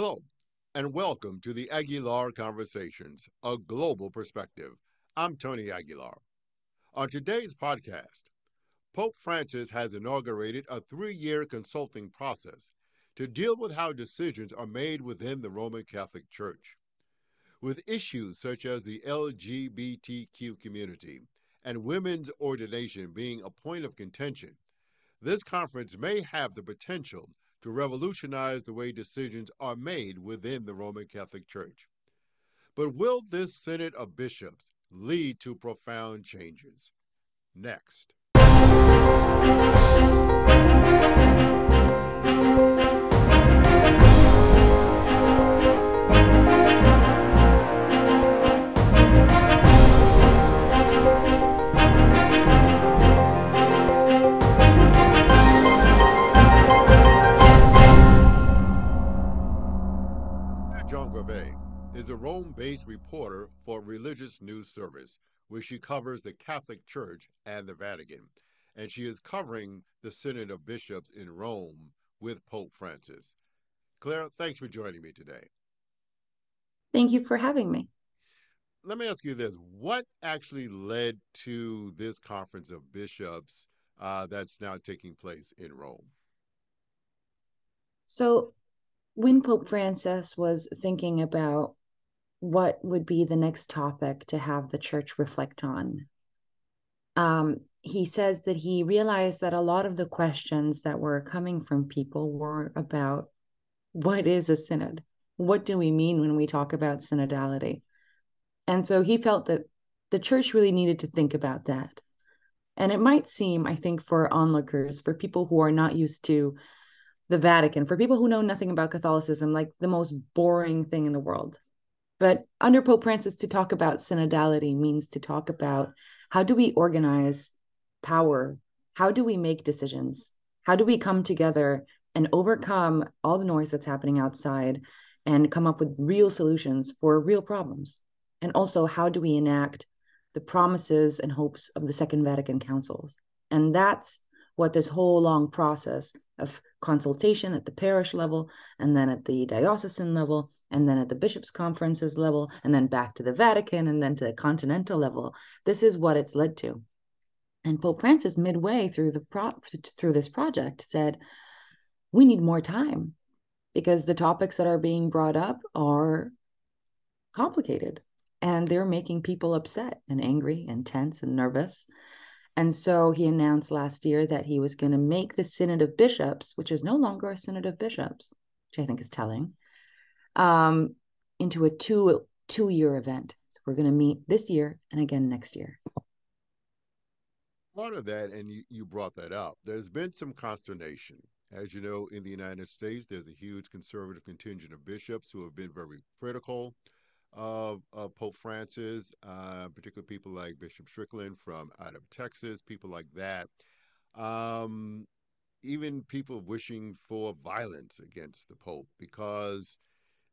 Hello, and welcome to the Aguilar Conversations, a global perspective. I'm Tony Aguilar. On today's podcast, Pope Francis has inaugurated a three year consulting process to deal with how decisions are made within the Roman Catholic Church. With issues such as the LGBTQ community and women's ordination being a point of contention, this conference may have the potential to revolutionize the way decisions are made within the Roman Catholic Church. But will this Synod of Bishops lead to profound changes? Next. Is a Rome based reporter for Religion News Service, where she covers the Catholic Church and the Vatican. And she is covering the Synod of Bishops in Rome with Pope Francis. Claire, thanks for joining me today. Thank you for having me. Let me ask you this what actually led to this conference of bishops uh, that's now taking place in Rome? So, when Pope Francis was thinking about what would be the next topic to have the church reflect on. Um, he says that he realized that a lot of the questions that were coming from people were about what is a synod? What do we mean when we talk about synodality? And so he felt that the church really needed to think about that. And it might seem, I think, for onlookers, for people who are not used to the Vatican, for people who know nothing about Catholicism, like the most boring thing in the world. But under Pope Francis, to talk about synodality means to talk about how do we organize power? How do we make decisions? How do we come together and overcome all the noise that's happening outside and come up with real solutions for real problems? And also, how do we enact the promises and hopes of the Second Vatican Councils? And that's what this whole long process of consultation at the parish level, and then at the diocesan level, and then at the bishops' conferences level, and then back to the Vatican, and then to the continental level. This is what it's led to. And Pope Francis, midway through the pro- through this project, said, "We need more time because the topics that are being brought up are complicated, and they're making people upset and angry and tense and nervous." And so he announced last year that he was going to make the Synod of Bishops, which is no longer a Synod of Bishops, which I think is telling, um, into a two two year event. So we're going to meet this year and again next year. Part of that, and you, you brought that up, there's been some consternation. As you know, in the United States, there's a huge conservative contingent of bishops who have been very critical of, of Pope Francis, uh, particularly people like Bishop Strickland from out of Texas, people like that. Um, even people wishing for violence against the Pope because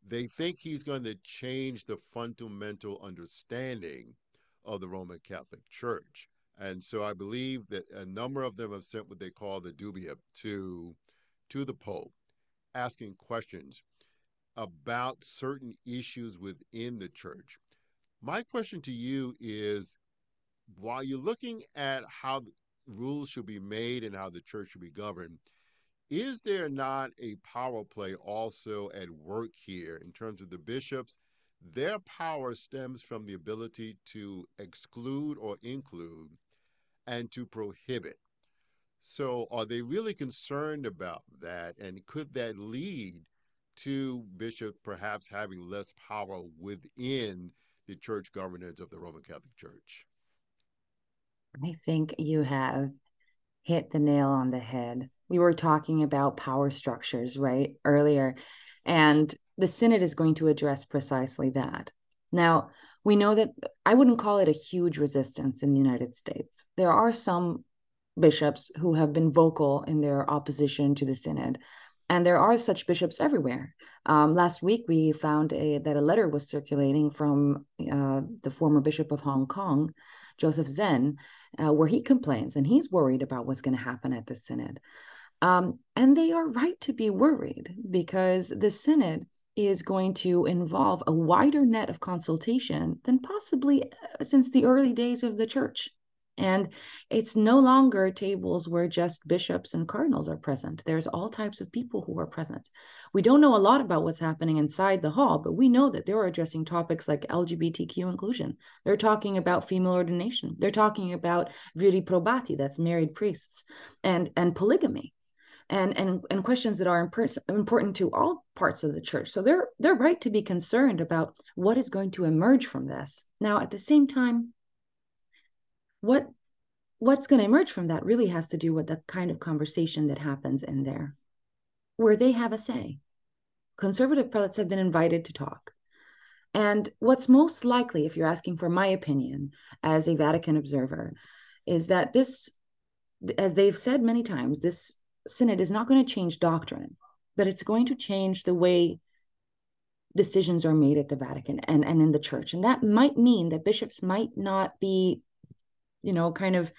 they think he's going to change the fundamental understanding of the Roman Catholic Church. And so I believe that a number of them have sent what they call the dubia to, to the Pope, asking questions about certain issues within the church. My question to you is while you're looking at how rules should be made and how the church should be governed, is there not a power play also at work here in terms of the bishops? Their power stems from the ability to exclude or include and to prohibit. So, are they really concerned about that? And could that lead to bishops perhaps having less power within the church governance of the Roman Catholic Church? I think you have hit the nail on the head. We were talking about power structures, right, earlier. And the Synod is going to address precisely that. Now, we know that I wouldn't call it a huge resistance in the United States. There are some bishops who have been vocal in their opposition to the Synod and there are such bishops everywhere. Um, last week, we found a, that a letter was circulating from uh, the former bishop of Hong Kong, Joseph Zen, uh, where he complains and he's worried about what's going to happen at the synod. Um, and they are right to be worried because the synod is going to involve a wider net of consultation than possibly uh, since the early days of the church. And it's no longer tables where just bishops and cardinals are present. There's all types of people who are present. We don't know a lot about what's happening inside the hall, but we know that they're addressing topics like LGBTQ inclusion. They're talking about female ordination. They're talking about viri probati, that's married priests, and, and polygamy. And, and, and questions that are important to all parts of the church. So they're they're right to be concerned about what is going to emerge from this. Now, at the same time, what what's going to emerge from that really has to do with the kind of conversation that happens in there where they have a say conservative prelates have been invited to talk and what's most likely if you're asking for my opinion as a vatican observer is that this as they've said many times this synod is not going to change doctrine but it's going to change the way decisions are made at the Vatican and, and in the church. And that might mean that bishops might not be you know, kind of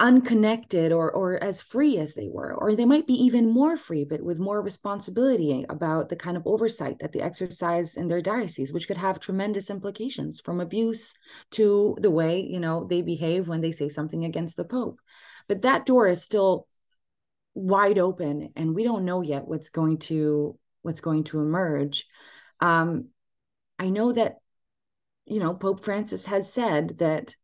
unconnected or or as free as they were or they might be even more free but with more responsibility about the kind of oversight that they exercise in their diocese which could have tremendous implications from abuse to the way you know they behave when they say something against the pope. But that door is still wide open and we don't know yet what's going to what's going to emerge. Um i know that you know pope francis has said that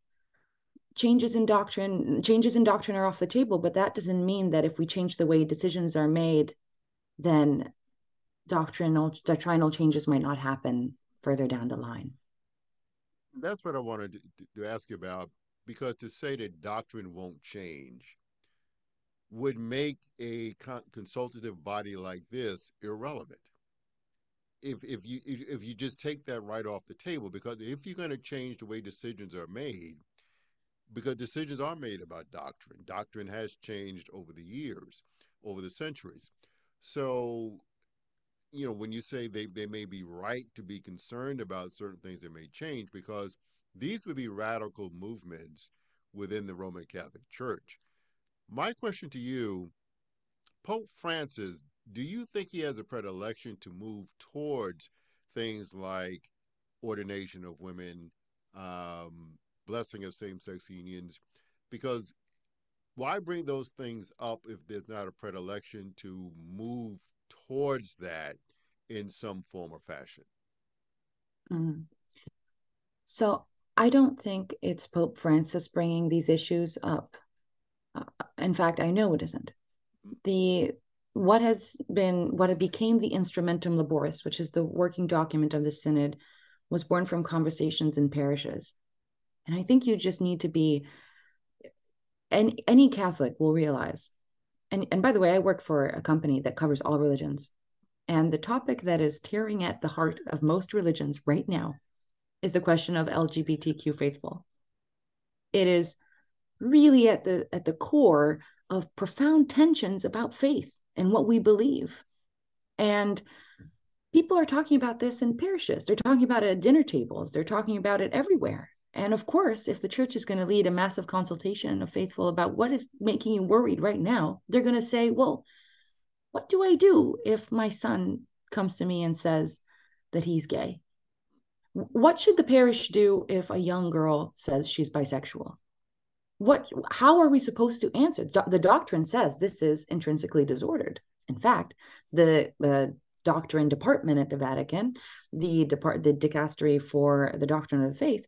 changes in doctrine changes in doctrine are off the table but that doesn't mean that if we change the way decisions are made then doctrinal doctrinal changes might not happen further down the line. That's what i wanted to, to ask you about because to say that doctrine won't change would make a consultative body like this irrelevant. If if you if you just take that right off the table because if you're going to change the way decisions are made because decisions are made about doctrine. Doctrine has changed over the years, over the centuries. So, you know, when you say they, they may be right to be concerned about certain things that may change, because these would be radical movements within the Roman Catholic Church. My question to you Pope Francis, do you think he has a predilection to move towards things like ordination of women, um, blessing of same sex unions because why bring those things up if there's not a predilection to move towards that in some form or fashion? Mm. So I don't think it's Pope Francis bringing these issues up. Uh, in fact, I know it isn't. The what has been what became the instrumentum laboris, which is the working document of the synod, was born from conversations in parishes. And I think you just need to be, and any Catholic will realize. And, and by the way, I work for a company that covers all religions. And the topic that is tearing at the heart of most religions right now is the question of LGBTQ faithful. It is really at the at the core of profound tensions about faith and what we believe. And people are talking about this in parishes. They're talking about it at dinner tables. They're talking about it everywhere. And of course, if the church is going to lead a massive consultation of faithful about what is making you worried right now, they're going to say, well, what do I do if my son comes to me and says that he's gay? What should the parish do if a young girl says she's bisexual? What how are we supposed to answer? The doctrine says this is intrinsically disordered. In fact, the the doctrine department at the Vatican, the depart the dicastery for the doctrine of the faith,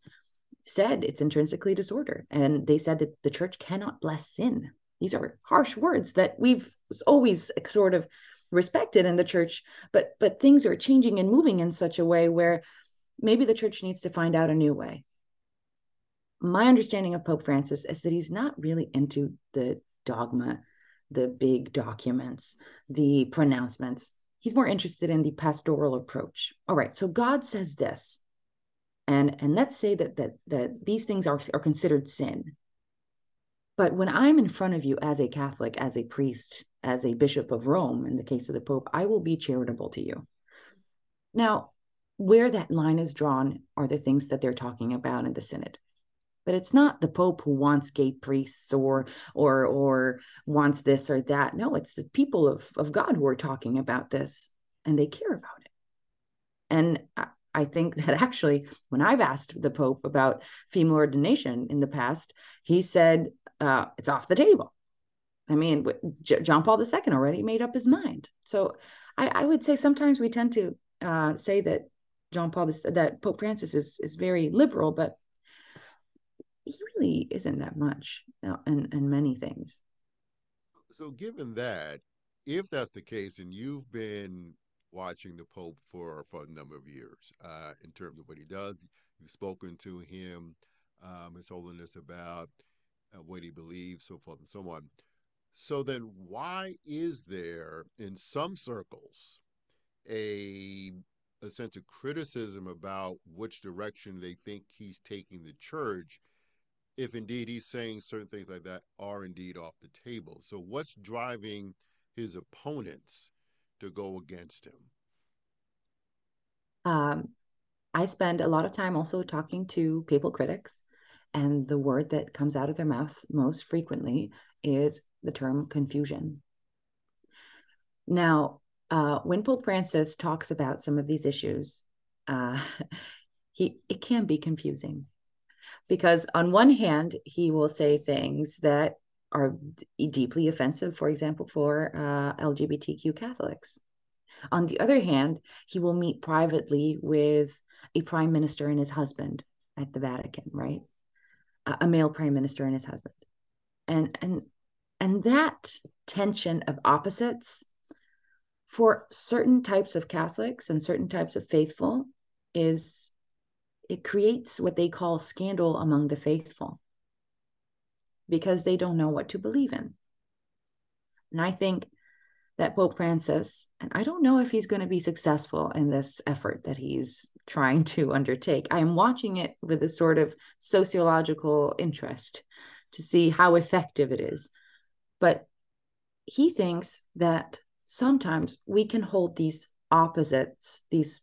said it's intrinsically disorder. And they said that the church cannot bless sin. These are harsh words that we've always eh, sort of respected in the church, but but things are changing and moving in such a way where maybe the church needs to find out a new way. My understanding of Pope Francis is that he's not really into the dogma, the big documents, the pronouncements. He's more interested in the pastoral approach. All right, so God says this and and let's say that that that these things are are considered sin. But when i'm in front of you as a catholic as a priest as a bishop of rome in the case of the pope i will be charitable to you. Now where that line is drawn are the things that they're talking about in the synod. But it's not the pope who wants gay priests or or or wants this or that. No it's the people of of god who are talking about this and they care about it. And I think that actually, when I've asked the Pope about female ordination in the past, he said uh, it's off the table. I mean, J- John Paul II already made up his mind. So I, I would say sometimes we tend to uh, say that John Paul that Pope Francis is is very liberal, but he really isn't that much uh, in in many things. So, given that, if that's the case, and you've been watching the Pope for for a number of years uh, in terms of what he does, you've spoken to him, um, His Holiness, about uh, what he believes, so forth and so on. So then, why is there in some circles a a sense of criticism about which direction they think he's taking the church? if indeed he's saying certain things like that are indeed off the table. So, what's driving his opponents to go against him? Um, I spend a lot of time also talking to papal critics, and the word that comes out of their mouth most frequently is the term confusion. Now, uh, when Pope Francis talks about some of these issues, uh, he it can be confusing because on one hand he will say things that are d- deeply offensive for example for uh, lgbtq catholics. On the other hand he will meet privately with a prime minister and his husband at the vatican right? A, a male prime minister and his husband. And and and that tension of opposites for certain types of catholics and certain types of faithful is it creates what they call scandal among the faithful because they don't know what to believe in. And I think that Pope Francis, and I don't know if he's going to be successful in this effort that he's trying to undertake. I am watching it with a sort of sociological interest to see how effective it is. But he thinks that sometimes we can hold these opposites, these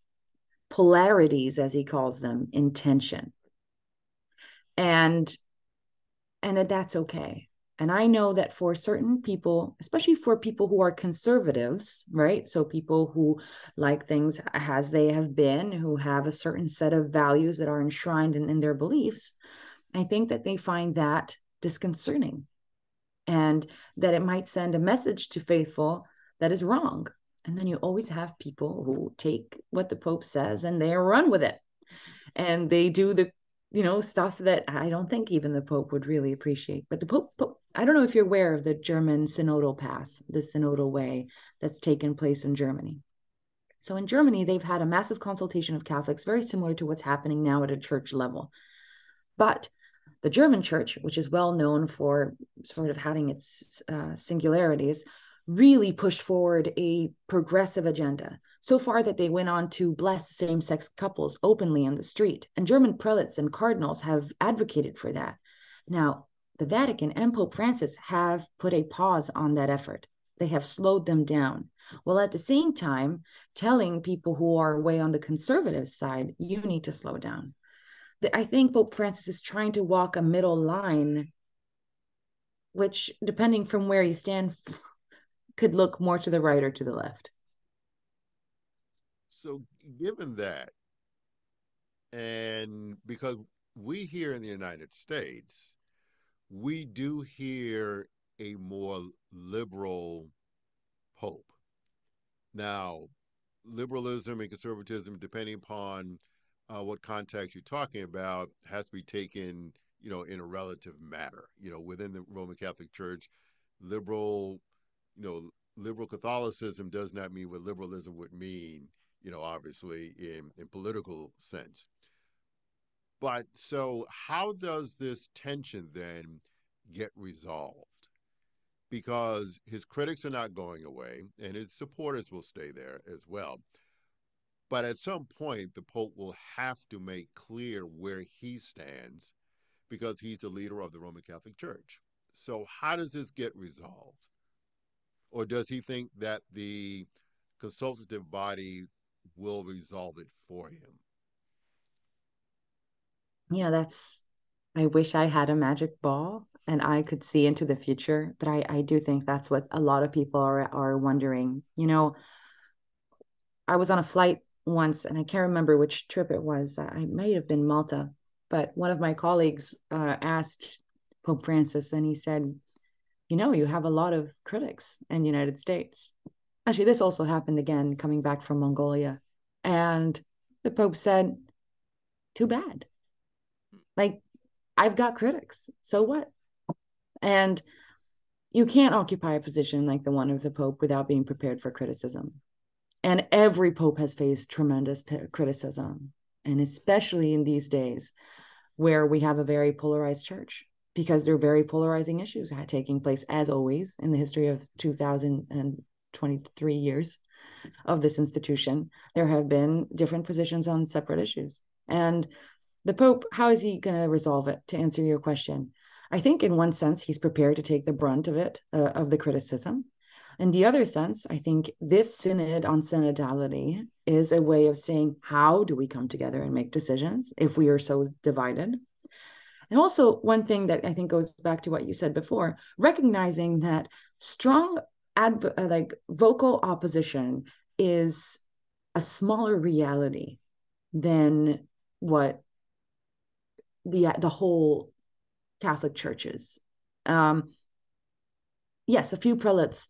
polarities as he calls them in tension and and that that's okay. And i know that for certain people especially for people who are conservatives right? So people who like things as they have been who have a certain set of values that are enshrined in, in their beliefs i think that they find that disconcerting. And that it might send a message to faithful that is wrong. And then you always have people who take what the Pope says and they run with it. And they do the, you know, stuff that I don't think even the Pope would really appreciate. But the Pope, Pope I don't know if you're aware of the German synodal path, the synodal way that's taken place in Germany. So in Germany, they've had a massive consultation of Catholics, very similar to what's happening now at a church level. But the German church, which is well known for sort of having its uh, singularities, really pushed forward a progressive agenda, so far that they went on to bless same sex couples openly on the street. And German prelates and cardinals have advocated for that. Now, the Vatican and Pope Francis have put a pause on that effort. They have slowed them down, while at the same time telling people who are way on the conservative side, you need to slow down. I think Pope Francis is trying to walk a middle line, which, depending from where you stand, could look more to the right or to the left. So, given that, and because we here in the United States, we do hear a more liberal pope. Now, liberalism and conservatism, depending upon uh, what context you're talking about, has to be taken, you know, in a relative matter. You know, within the Roman Catholic Church, liberal you know, liberal Catholicism does not mean what liberalism would mean, you know, obviously in, in political sense. But so how does this tension then get resolved? Because his critics are not going away and his supporters will stay there as well. But at some point, the Pope will have to make clear where he stands because he's the leader of the Roman Catholic Church. So, how does this get resolved? or does he think that the consultative body will resolve it for him? Yeah, that's. I wish I had a magic ball and I could see into the future, but I, I do think that's what a lot of people are are wondering. You know, I was on a flight once, and I can't remember which trip it was. I might have been Malta, but one of my colleagues uh, asked Pope Francis, and he said, "You know, you have a lot of critics in the United States." Actually, this also happened again coming back from Mongolia, and the Pope said, "Too bad. Like, I've got critics. So what?" And you can't occupy a position like the one of the Pope without being prepared for criticism. And every Pope has faced tremendous criticism, and especially in these days where we have a very polarized church because there are very polarizing issues taking place, as always, in the history of 2023 years of this institution. There have been different positions on separate issues. And the Pope, how is he going to resolve it? To answer your question, I think in one sense he's prepared to take the brunt of it, uh, of the criticism. In the other sense, I think this synod on synodality is a way of saying how do we come together and make decisions if we are so divided. And also, one thing that I think goes back to what you said before, recognizing that strong, adv- uh, like vocal opposition is a smaller reality than what the the whole Catholic churches. Um, yes, a few prelates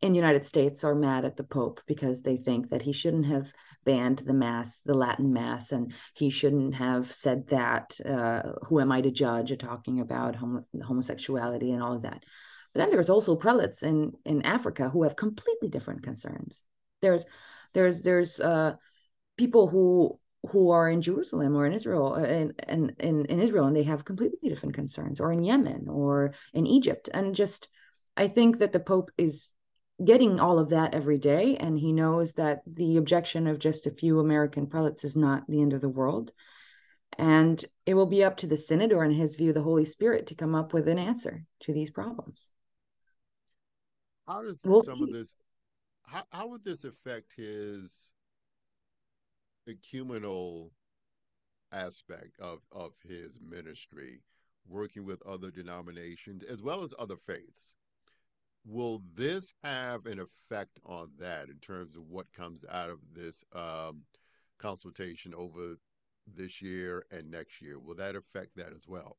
in the United States are mad at the Pope because they think that he shouldn't have banned the Mass, the Latin Mass, and he shouldn't have said that. Uh, who am I to judge? Talking about homo- homosexuality and all of that. But then there's also prelates in in Africa who have completely different concerns. There's there's there's uh, people who who are in Jerusalem or in Israel uh, in, in, in Israel and they have completely different concerns or in Yemen or in Egypt and just I think that the Pope is getting all of that every day and he knows that the objection of just a few American prelates is not the end of the world and it will be up to the synod or in his view the Holy Spirit to come up with an answer to these problems. How does we'll some see. of this how, how would this affect his ecumenal aspect of, of his ministry, working with other denominations as well as other faiths. Will this have an effect on that in terms of what comes out of this um, consultation over this year and next year? Will that affect that as well?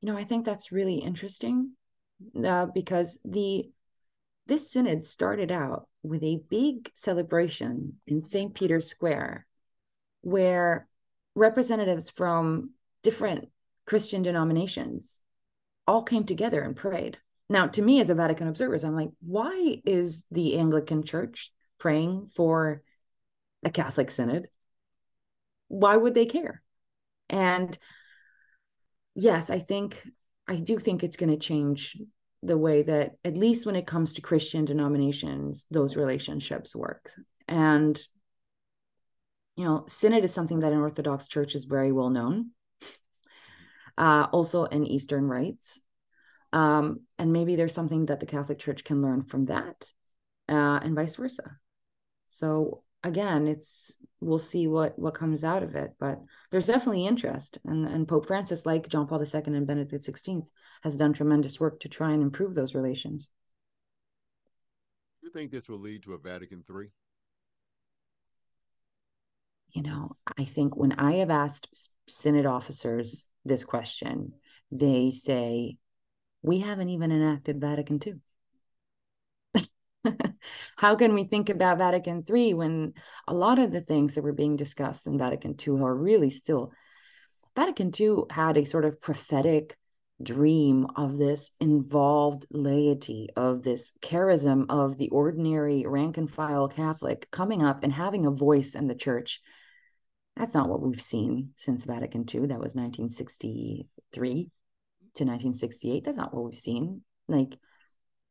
You know, I think that's really interesting uh, because the this synod started out with a big celebration in St. Peter's Square, where representatives from different Christian denominations all came together and prayed. Now, to me, as a Vatican observer, I'm like, why is the Anglican Church praying for a Catholic synod? Why would they care? And yes, I think I do think it's going to change the way that at least when it comes to christian denominations those relationships work. And you know synod is something that an orthodox church is very well known uh, also in eastern rites. Um, and maybe there's something that the catholic church can learn from that uh, and vice versa. So again it's we'll see what what comes out of it but there's definitely interest. And and pope francis like john paul ii and benedict xvi has done tremendous work to try and improve those relations. Do you think this will lead to a vatican iii you know i think when i have asked synod officers this question they say we haven't even enacted vatican ii How can we think about Vatican III when a lot of the things that were being discussed in Vatican II are really still Vatican II had a sort of prophetic dream of this involved laity, of this charism of the ordinary rank and file Catholic coming up and having a voice in the church. That's not what we've seen since Vatican II. That was 1963 to 1968. That's not what we've seen. Like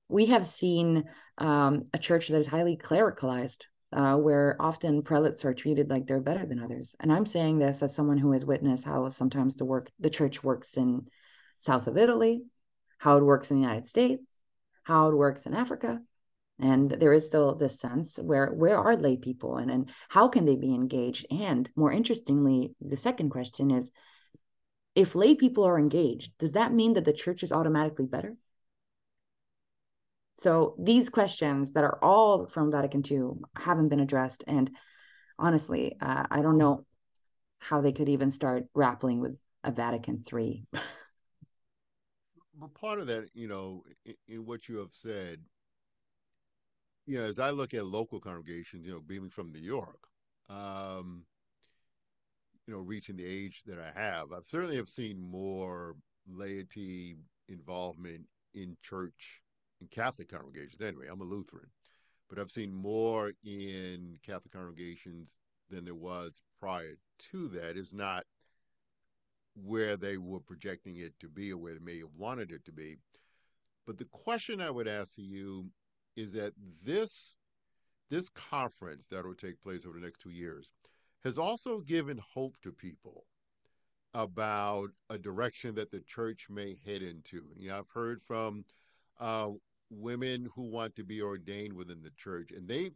we have seen um, a church that is highly clericalized, uh, where often prelates are treated like they're better than others. And I'm saying this as someone who has witnessed how sometimes the work the church works in south of Italy, how it works in the United States, how it works in Africa. And there is still this sense where where are lay people and, and how can they be engaged? And more interestingly, the second question is if lay people are engaged, does that mean that the church is automatically better? So these questions that are all from Vatican II haven't been addressed. And honestly, uh, I don't know how they could even start grappling with a Vatican III. but part of that, you know, in, in, what you have said, you know, as I look at local congregations, you know, being from New York, um, you know, reaching the age that I have, I've certainly have seen more laity involvement in church in Catholic congregations. Anyway, I'm a Lutheran, but I've seen more in Catholic congregations than there was prior to that. Is not where they were projecting it to be or where they may have wanted it to be. But the question I would ask to you is that this this conference that will take place over the next two years has also given hope to people about a direction that the church may head into. You know, I've heard from uh, women who want to be ordained within the church, and they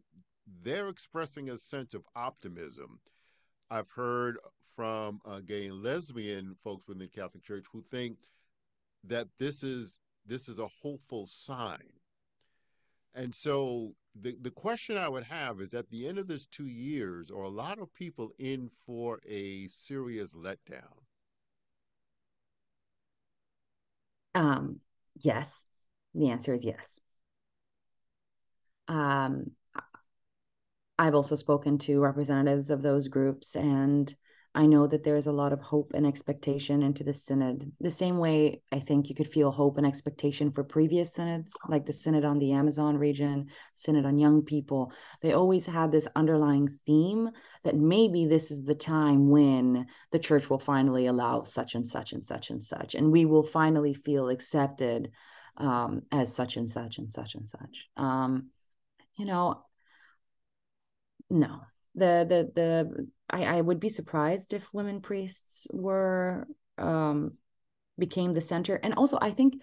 they're expressing a sense of optimism. I've heard from uh, gay and lesbian folks within the Catholic Church who think that this is this is a hopeful sign. And so the the question I would have is at the end of this two years, are a lot of people in for a serious letdown? Um, yes. The answer is yes. Um, I've also spoken to representatives of those groups, and I know that there is a lot of hope and expectation into the synod. The same way I think you could feel hope and expectation for previous synods, like the synod on the Amazon region, synod on young people. They always had this underlying theme that maybe this is the time when the church will finally allow such and such and such and such, and we will finally feel accepted um, as such and such and such and such. Um, you know, no, the the the I, I would be surprised if women priests were um became the center. And also i think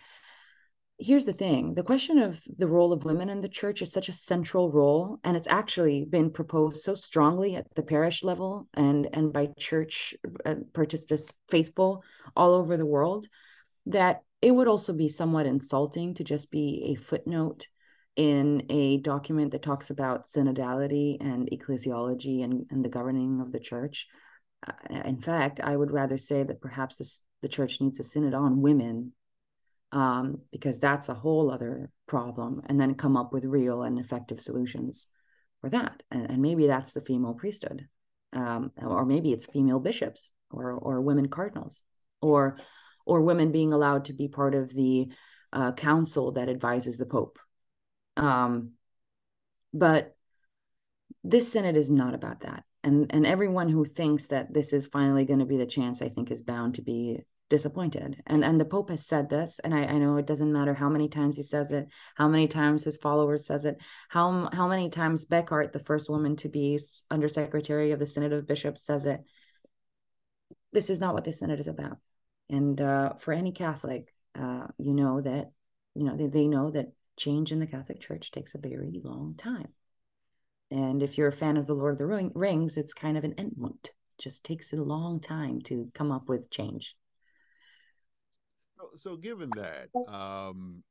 here's the thing. The question of the role of women in the church is such a central role and it's actually been proposed so strongly at the parish level and and by church uh, participants faithful all over the world that it would also be somewhat insulting to just be a footnote in a document that talks about synodality and ecclesiology and, and the governing of the church. Uh, in fact, I would rather say that perhaps this, the church needs a synod on women um, because that's a whole other problem, and then come up with real and effective solutions for that. And, and maybe that's the female priesthood, um, or maybe it's female bishops or or women cardinals, or or women being allowed to be part of the uh, council that advises the pope um, but this synod is not about that. And and everyone who thinks that this is finally going to be the chance, I think, is bound to be disappointed. And and the Pope has said this, and I, I know it doesn't matter how many times he says it, how many times his followers says it, how how many times Becquart, the first woman to be undersecretary of the Synod of Bishops, says it. This is not what the synod is about. And uh, for any Catholic, uh, you know that you know they, they know that change in the Catholic Church takes a very long time. And if you're a fan of the Lord of the Rings, it's kind of an Entmoot. It just takes a long time to come up with change. So, so given that, um,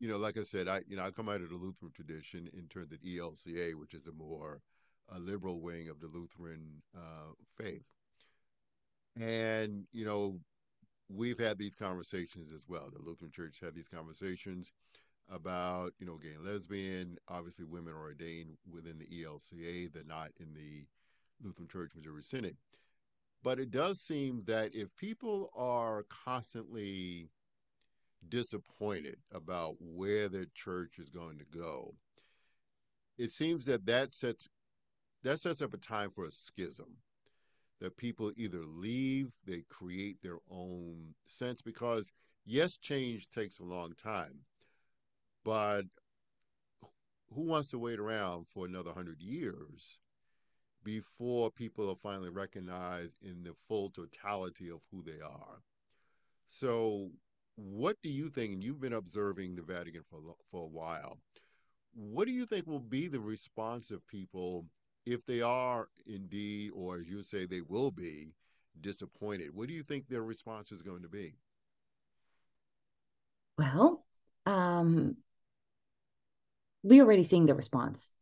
you know, like I said, I you know I come out of the Lutheran tradition in terms of ELCA, which is a more a liberal wing of the Lutheran uh, faith, and you know we've had these conversations as well. The Lutheran Church had these conversations about you know gay and lesbian. Obviously, women are ordained within the ELCA; they're not in the Lutheran Church Missouri Synod. But it does seem that if people are constantly disappointed about where their church is going to go, it seems that that sets that sets up a time for a schism. That people either leave, they create their own sense because yes, change takes a long time, but who wants to wait around for another hundred years before people are finally recognized in the full totality of who they are? So, what do you think? And you've been observing the Vatican for for a while. What do you think will be the response of people if they are indeed, or as you say, they will be disappointed? What do you think their response is going to be? Well, um, we're already seeing the response.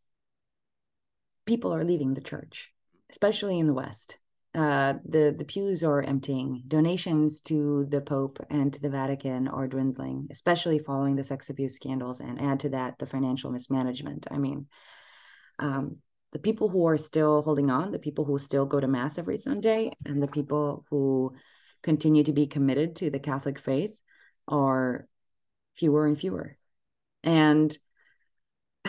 People are leaving the church, especially in the West. Uh, the the pews are emptying. Donations to the Pope and to the Vatican are dwindling, especially following the sex abuse scandals, and add to that the financial mismanagement. I mean, um, the people who are still holding on, the people who still go to mass every Sunday, and the people who continue to be committed to the Catholic faith are fewer and fewer. And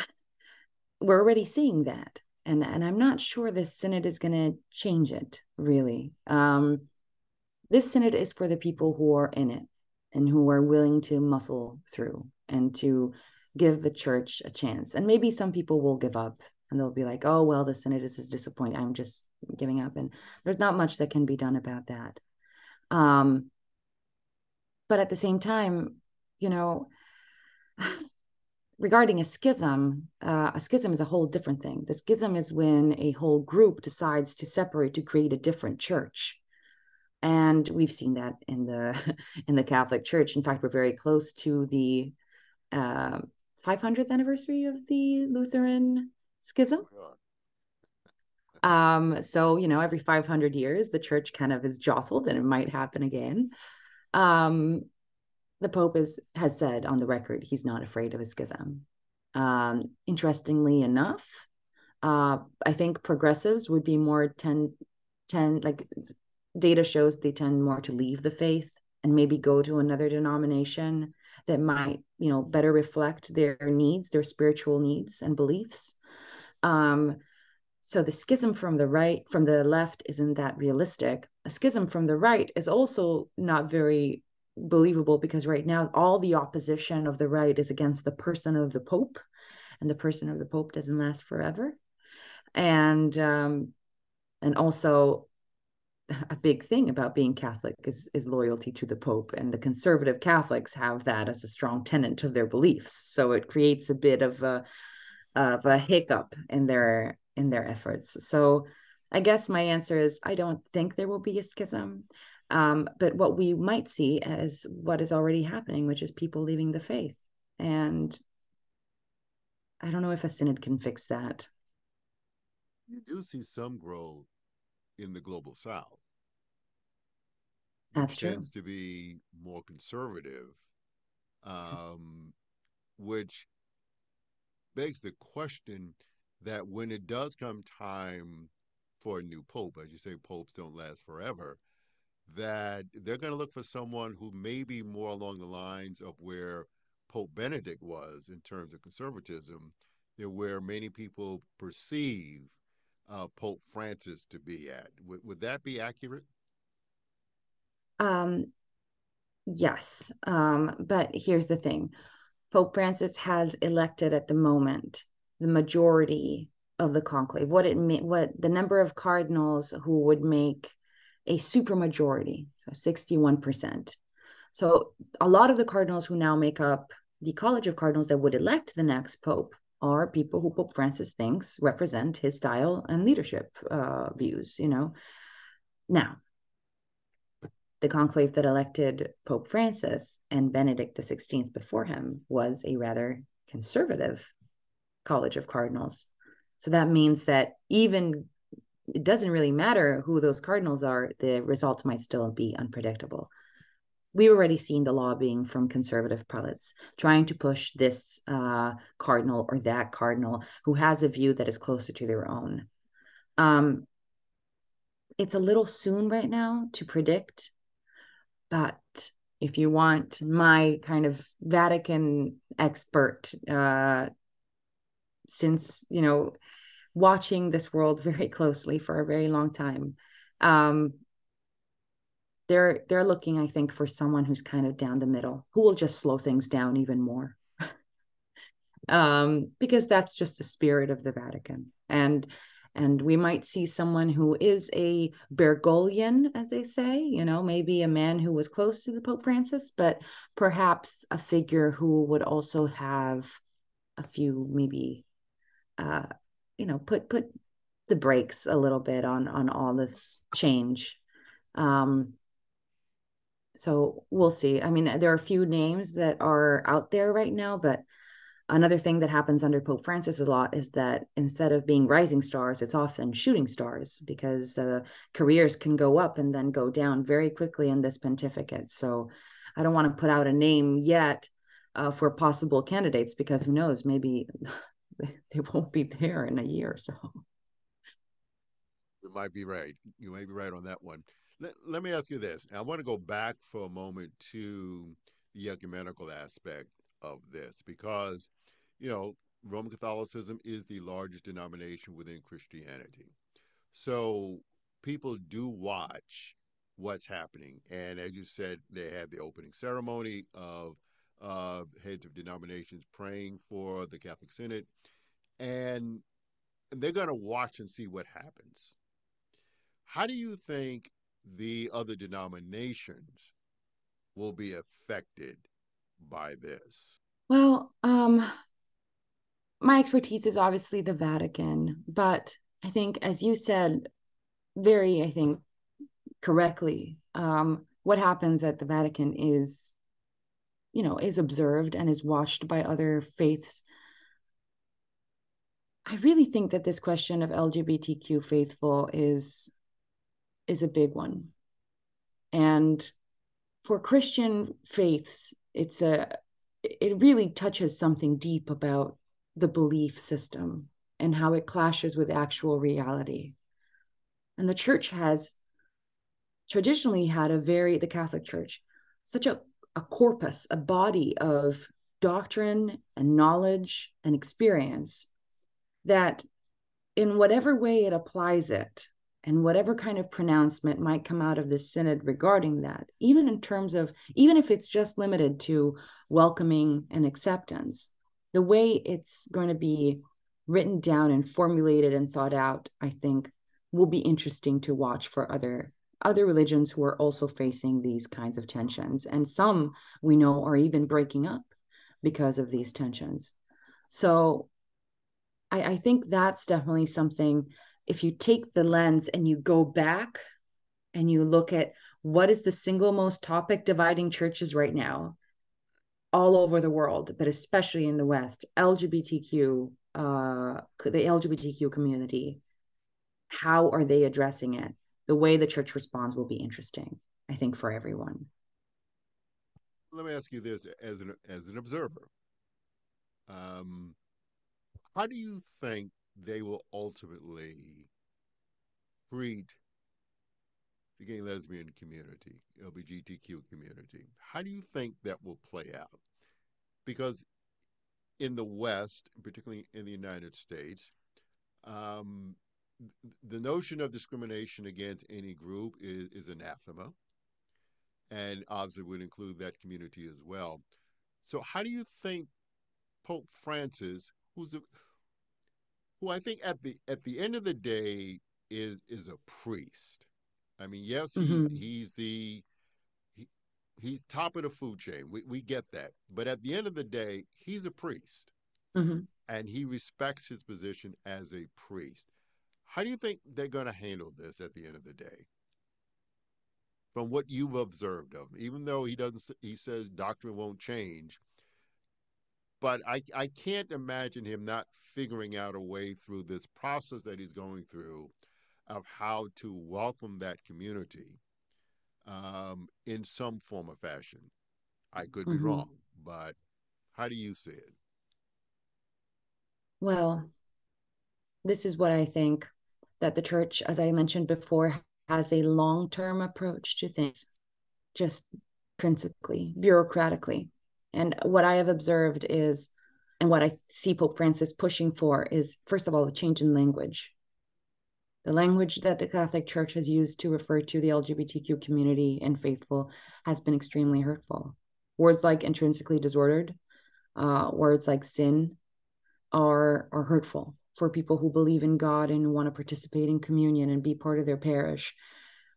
we're already seeing that. And, and I'm not sure this synod is going to change it, really. Um, this synod is for the people who are in it and who are willing to muscle through and to give the church a chance. And maybe some people will give up and they'll be like, oh, well, the synod is disappointing. I'm just giving up. And there's not much that can be done about that. Um, but at the same time, you know, regarding a schism, uh, a schism is a whole different thing. The schism is when a whole group decides to separate to create a different church. And we've seen that in the in the Catholic Church. In fact, we're very close to the uh, 500th anniversary of the Lutheran schism. Um, so you know, every 500 years, the church kind of is jostled, and it might happen again. Um, the Pope is has said on the record he's not afraid of a schism. Um, interestingly enough, uh, I think progressives would be more tend tend like data shows they tend more to leave the faith and maybe go to another denomination that might you know better reflect their needs, their spiritual needs and beliefs. Um, so the schism from the right, from the left, isn't that realistic. A schism from the right is also not very believable because right now all the opposition of the right is against the person of the Pope, and the person of the Pope doesn't last forever. And um, and also a big thing about being Catholic is is loyalty to the Pope, and the conservative Catholics have that as a strong tenet of their beliefs. So it creates a bit of a of a hiccup in their in their efforts. So I guess my answer is I don't think there will be a schism. Um, but what we might see as what is already happening, which is people leaving the faith. And I don't know if a synod can fix that. You do see some growth in the global south. That's true. Tends to be more conservative, um, yes. which begs the question that when it does come time for a new pope, as you say, popes don't last forever, that they're going to look for someone who may be more along the lines of where Pope Benedict was in terms of conservatism, than where many people perceive uh, Pope Francis to be at. W- would that be accurate? Um, yes. Um, but here's the thing Pope Francis has elected at the moment the majority of the conclave. What it mean, what the number of cardinals who would make a supermajority, so 61%. So a lot of the cardinals who now make up the College of Cardinals that would elect the next pope are people who Pope Francis thinks represent his style and leadership uh, views. You know, now the conclave that elected Pope Francis and Benedict XVI before him was a rather conservative College of Cardinals. So that means that even it doesn't really matter who those cardinals are, the results might still be unpredictable. We've already seen the lobbying from conservative prelates trying to push this uh, cardinal or that cardinal who has a view that is closer to their own. Um, it's a little soon right now to predict but if you want my kind of Vatican expert, uh, since, you know, watching this world very closely for a very long time, um, they're they're looking, I think, for someone who's kind of down the middle, who will just slow things down even more. um, because that's just the spirit of the Vatican. And and we might see someone who is a Bergoglian, as they say, you know, maybe a man who was close to the Pope Francis, but perhaps a figure who would also have a few maybe, uh, you know, put put the brakes a little bit on on all this change. Um, so we'll see. I mean, there are a few names that are out there right now, but another thing that happens under Pope Francis a lot is that instead of being rising stars, it's often shooting stars because uh, careers can go up and then go down very quickly in this pontificate. So I don't want to put out a name yet uh, for possible candidates because who knows, maybe they won't be there in a year or so. You might be right. You may be right on that one. Let, let me ask you this. I want to go back for a moment to the ecumenical aspect of this because, you know, Roman Catholicism is the largest denomination within Christianity. So people do watch what's happening. And as you said, they had the opening ceremony of uh, heads of denominations praying for the Catholic Synod. And they're going to watch and see what happens. How do you think the other denominations will be affected by this? Well, um, my expertise is obviously the Vatican, but I think, as you said, very, I think, correctly, um, what happens at the Vatican is, you know, is observed and is watched by other faiths. I really think that this question of LGBTQ faithful is is a big one. And for Christian faiths, it's a it really touches something deep about the belief system and how it clashes with actual reality. And the church has traditionally had a very, the Catholic Church, such a, a corpus, a body of doctrine and knowledge and experience that in whatever way it applies it, and whatever kind of pronouncement might come out of this synod regarding that, even in terms of, even if it's just limited to welcoming and acceptance, the way it's going to be written down and formulated and thought out, I think, will be interesting to watch for other other religions who are also facing these kinds of tensions. And some we know are even breaking up because of these tensions. So I, I think that's definitely something if you take the lens and you go back and you look at what is the single most topic dividing churches right now all over the world but especially in the west lgbtq uh the lgbtq community how are they addressing it? The way the church responds will be interesting i think for everyone. Let me ask you this as an as an observer. Um how do you think they will ultimately treat the gay lesbian community, LGBTQ community. How do you think that will play out? Because in the West, particularly in the United States, um, the notion of discrimination against any group is, is anathema, and obviously would include that community as well. So, how do you think Pope Francis, who's a, who I think at the at the end of the day is is a priest. I mean, yes, he's mm-hmm. he's the he, he's top of the food chain. We we get that, but at the end of the day, he's a priest, mm-hmm. and he respects his position as a priest. How do you think they're going to handle this at the end of the day? From what you've observed of him, even though he doesn't, he says doctrine won't change but I, I can't imagine him not figuring out a way through this process that he's going through of how to welcome that community um, in some form or fashion. I could be mm-hmm. wrong, but how do you see it? Well, this is what I think that the church, as I mentioned before, has a long term approach to things, just principally, bureaucratically. And what I have observed is, and what I see Pope Francis pushing for is, first of all, the change in language. The language that the Catholic Church has used to refer to the LGBTQ community and faithful has been extremely hurtful. Words like intrinsically disordered, uh, words like sin are, are hurtful for people who believe in God and want to participate in communion and be part of their parish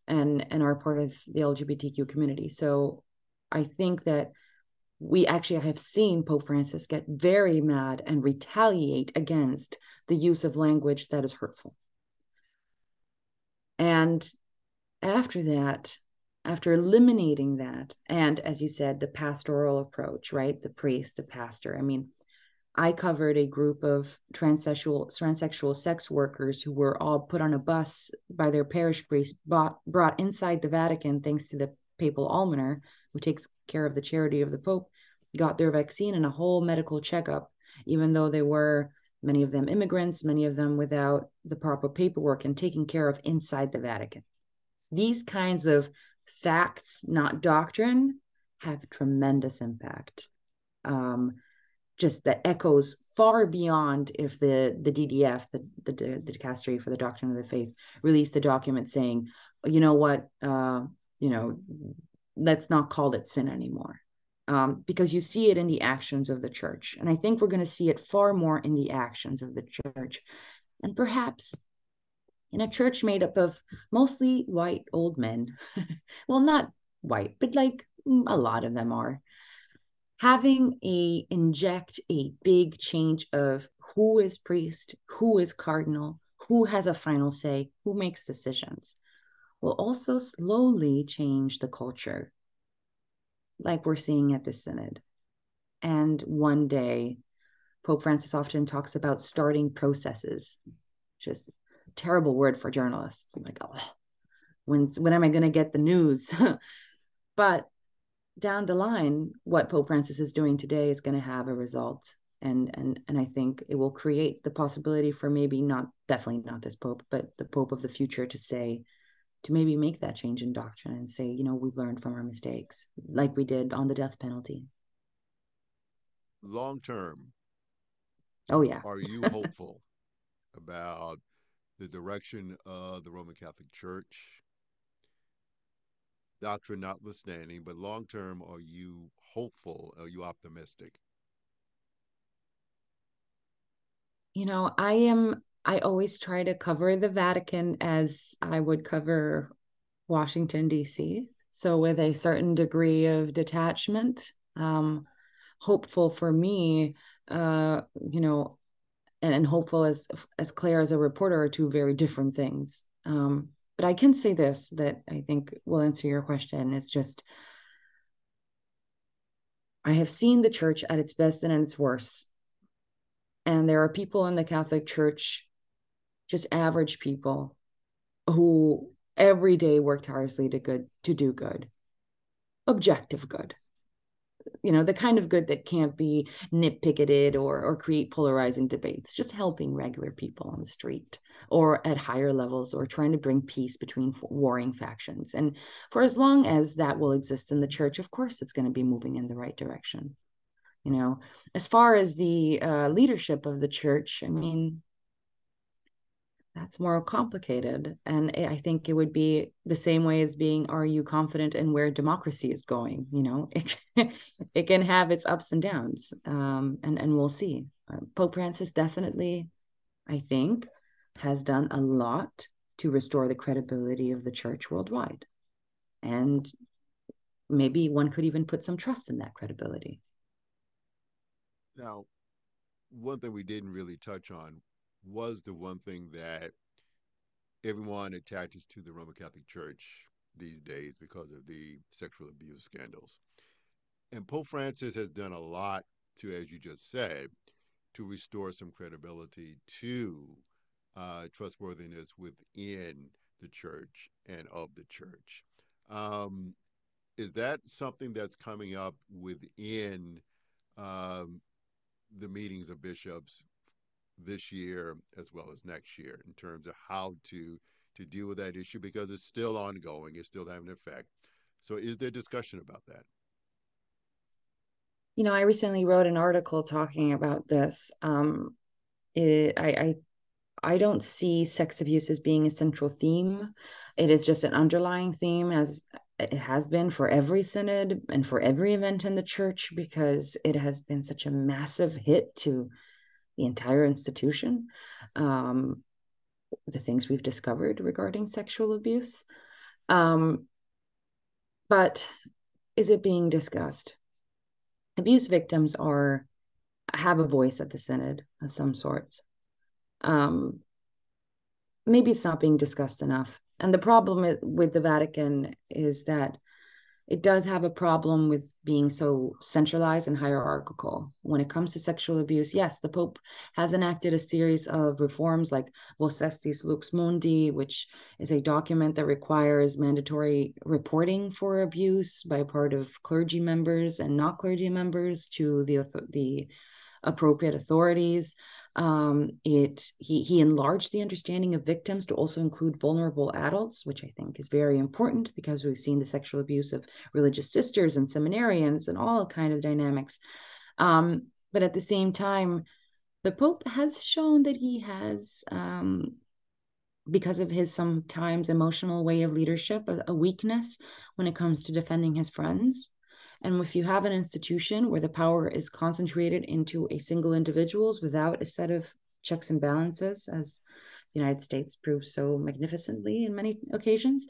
and, and are part of the LGBTQ community. So I think that we actually have seen Pope Francis get very mad and retaliate against the use of language that is hurtful. And after that, after eliminating that, and as you said, the pastoral approach, right? The priest, the pastor, I mean, I covered a group of transsexual transsexual sex workers who were all put on a bus by their parish priest, bought, brought inside the Vatican thanks to the papal almoner, who takes care of the charity of the Pope, got their vaccine and a whole medical checkup, even though they were many of them immigrants, many of them without the proper paperwork and taken care of inside the Vatican. These kinds of facts, not doctrine, have tremendous impact. Um, just that echoes far beyond if the the DDF, the the, the dicastery for the doctrine of the faith, released a document saying, you know what, uh, you know, let's not call it sin anymore. Um, because you see it in the actions of the church. And I think we're going to see it far more in the actions of the church. And perhaps in a church made up of mostly white old men. well, not white, but like mm, a lot of them are. Having a inject a big change of who is priest, who is cardinal, who has a final say, who makes decisions will also slowly change the culture, like we're seeing at the Synod. And one day, Pope Francis often talks about starting processes, just terrible word for journalists. I'm like, oh, when when am I going to get the news? but down the line, what Pope Francis is doing today is going to have a result, and and and I think it will create the possibility for maybe not definitely not this Pope, but the Pope of the future to say, to maybe make that change in doctrine and say, you know, we've learned from our mistakes, like we did on the death penalty. Long term. Oh, yeah. Are you hopeful about the direction of the Roman Catholic Church? Doctrine notwithstanding, but long term, are you hopeful? Are you optimistic? You know, I am I always try to cover the Vatican as I would cover Washington, D.C. So, with a certain degree of detachment, um, hopeful for me, uh, you know, and, and hopeful as as Claire as a reporter are two very different things. Um, but I can say this that I think will answer your question. It's just I have seen the church at its best and at its worst. And there are people in the Catholic Church just average people who every day work tirelessly to good to do good objective good. You know the kind of good that can't be nitpicketed or or create polarizing debates just helping regular people on the street or at higher levels or trying to bring peace between warring factions. And for as long as that will exist in the church of course it's going to be moving in the right direction. You know as far as the uh, leadership of the church i mean that's more complicated. And I think it would be the same way as being, are you confident in where democracy is going? You know, it, it can have its ups and downs. Um, and, and we'll see. Uh, Pope Francis definitely, I think, has done a lot to restore the credibility of the church worldwide. And maybe one could even put some trust in that credibility. Now, one thing we didn't really touch on was the one thing that everyone attaches to the Roman Catholic Church these days because of the sexual abuse scandals. And Pope Francis has done a lot to, as you just said, to restore some credibility to uh, trustworthiness within the church and of the church. Um, is that something that's coming up within um, the meetings of bishops this year as well as next year in terms of how to to deal with that issue because it's still ongoing, it's still having an effect. So, is there discussion about that? You know, I recently wrote an article talking about this. Um, it, I, I I don't see sex abuse as being a central theme. It is just an underlying theme, as it has been for every synod and for every event in the church, because it has been such a massive hit to the entire institution, um, the things we've discovered regarding sexual abuse. Um, but is it being discussed? Abuse victims are have a voice at the synod of some sorts. Um, maybe it's not being discussed enough. And the problem with the Vatican is that it does have a problem with being so centralized and hierarchical. When it comes to sexual abuse, yes, the Pope has enacted a series of reforms like Vos Estis Lux Mundi, which is a document that requires mandatory reporting for abuse by part of clergy members and not clergy members to the, the appropriate authorities. Um, it he he enlarged the understanding of victims to also include vulnerable adults, which I think is very important because we've seen the sexual abuse of religious sisters and seminarians and all kind of dynamics. Um, but at the same time, the Pope has shown that he has, um, because of his sometimes emotional way of leadership, a, a weakness when it comes to defending his friends. And if you have an institution where the power is concentrated into a single individuals without a set of checks and balances, as the United States proves so magnificently in many occasions,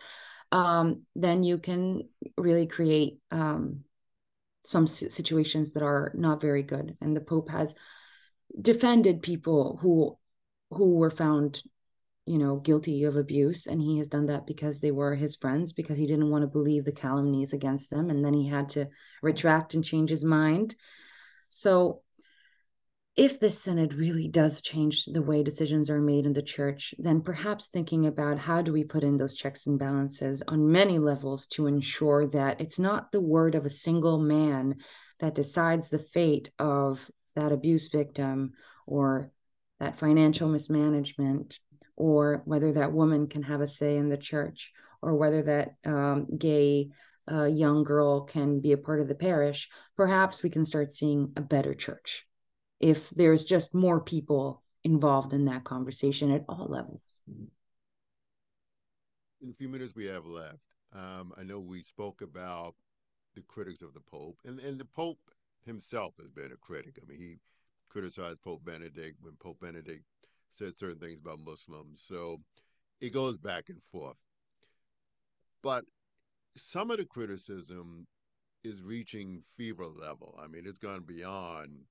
um, then you can really create um, some situations that are not very good. And the Pope has defended people who who were found you know, guilty of abuse. And he has done that because they were his friends, because he didn't want to believe the calumnies against them. And then he had to retract and change his mind. So, if this synod really does change the way decisions are made in the church, then perhaps thinking about how do we put in those checks and balances on many levels to ensure that it's not the word of a single man that decides the fate of that abuse victim or that financial mismanagement or whether that woman can have a say in the church, or whether that um, gay uh, young girl can be a part of the parish, perhaps we can start seeing a better church if there's just more people involved in that conversation at all levels. In the few minutes we have left, um, I know we spoke about the critics of the Pope, and, and the Pope himself has been a critic. I mean, he criticized Pope Benedict when Pope Benedict said certain things about Muslims. So it goes back and forth. But some of the criticism is reaching fever level. I mean, it's gone beyond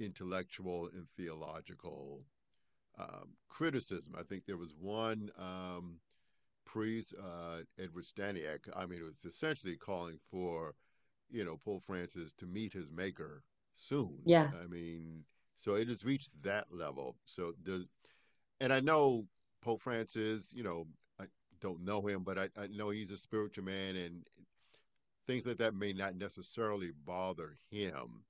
intellectual and theological um, criticism. I think there was one um, priest, uh, Edward Staniek. I mean, it was essentially calling for, you know, Pope Francis to meet his maker soon. Yeah. I mean, so it has reached that level. So and I know Pope Francis, you know, I don't know him, but I, I know he's a spiritual man and things like that may not necessarily bother him.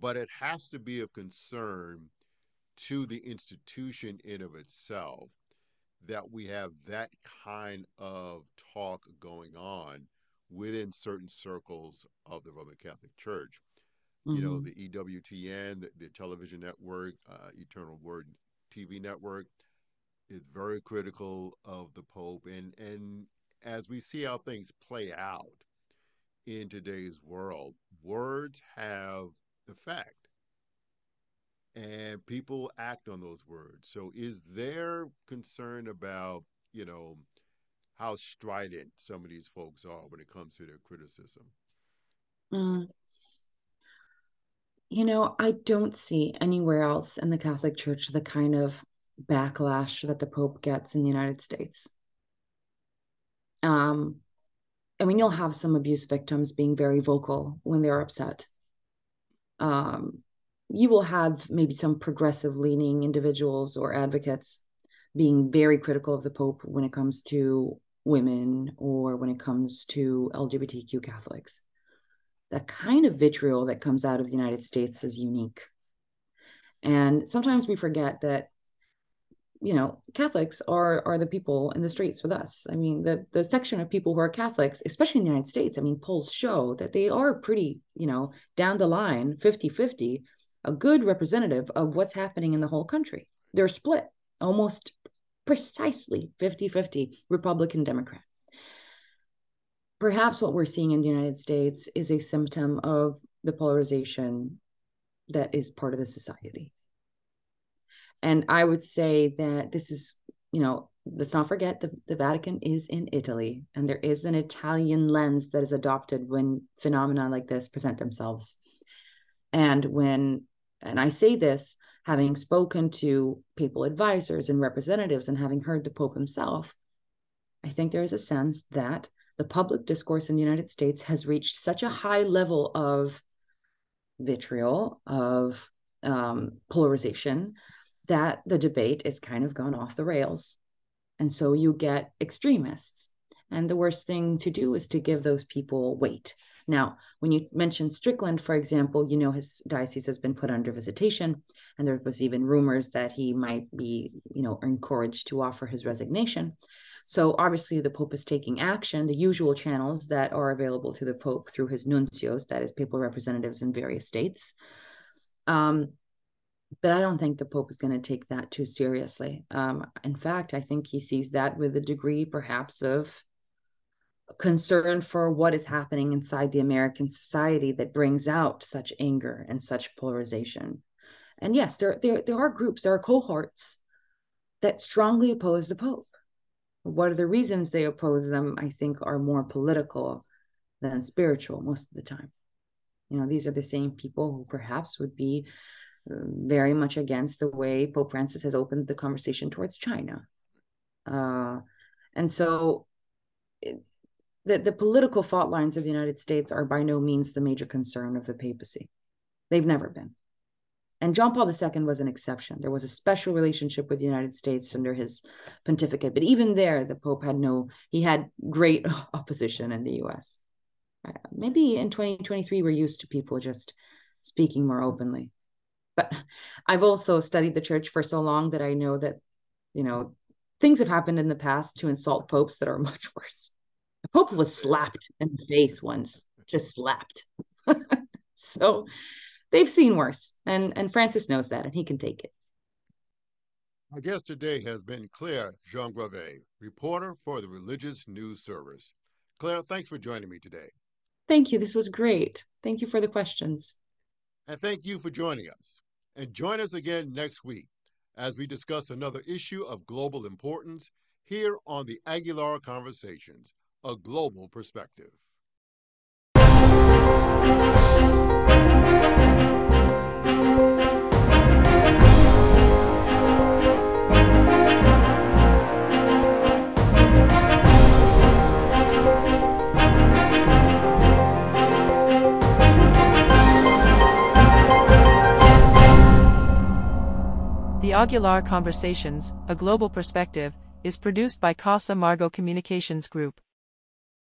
But it has to be of concern to the institution in of itself that we have that kind of talk going on within certain circles of the Roman Catholic Church mm-hmm. you know, mm-hmm. the EWTN, the, the television network, uh, Eternal Word TV network, is very critical of the Pope. And, and as we see how things play out in today's world, words have effect. And people act on those words. So, is there concern about, you know, how strident some of these folks are when it comes to their criticism? Mm, you know, I don't see anywhere else in the Catholic Church the kind of backlash that the Pope gets in the United States. Um, I mean, you'll have some abuse victims being very vocal when they're upset. Um, you will have maybe some progressive leaning individuals or advocates being very critical of the Pope when it comes to women or when it comes to LGBTQ Catholics the kind of vitriol that comes out of the United States is unique. And sometimes we forget that, you know, Catholics are are the people in the streets with us. I mean, the the section of people who are Catholics, especially in the United States, I mean, polls show that they are pretty, you know, down the line, 50-50, a good representative of what's happening in the whole country. They're split almost precisely 50-50 Republican Democrat perhaps what we're seeing in the United States is a symptom of the polarization that is part of the society. And I would say that this is, you know, let's not forget the, the Vatican is in Italy, and there is an Italian lens that is adopted when phenomena like this present themselves. And when, and I say this having spoken to papal advisors and representatives and having heard the Pope himself, I think there is a sense that the public discourse in the United States has reached such a high level of vitriol, of um, polarization, that the debate is kind of gone off the rails. And so you get extremists. And the worst thing to do is to give those people weight. Now, when you mentioned Strickland, for example, you know his diocese has been put under visitation, and there was even rumors that he might be, you know, encouraged to offer his resignation. So obviously, the Pope is taking action, the usual channels that are available to the Pope through his nuncios, that is, papal representatives in various states. Um, but I don't think the Pope is going to take that too seriously. Um, in fact, I think he sees that with a degree, perhaps, of concern for what is happening inside the American society that brings out such anger and such polarization. And yes, there, there, there are groups, there are cohorts that strongly oppose the Pope. What are the reasons they oppose them? I think are more political than spiritual most of the time. You know, these are the same people who perhaps would be uh, very much against the way Pope Francis has opened the conversation towards China. Uh, and so it, the, the political fault lines of the United States are by no means the major concern of the papacy. They've never been. And John Paul II was an exception. There was a special relationship with the United States under his pontificate. But even there, the Pope had no, he had great opposition in the US. Maybe in 2023, we're used to people just speaking more openly. But I've also studied the church for so long that I know that, you know, things have happened in the past to insult popes that are much worse. The Pope was slapped in the face once, just slapped. so they've seen worse. And and Francis knows that and he can take it. Our guest today has been Claire Giangrave, reporter for the Religious News Service. Claire, thanks for joining me today. Thank you. This was great. Thank you for the questions. And thank you for joining us. And join us again next week as we discuss another issue of global importance here on the Aguilar Conversations a global perspective. The Aguilar Conversations, A Global Perspective, is produced by Casa Margo Communications Group.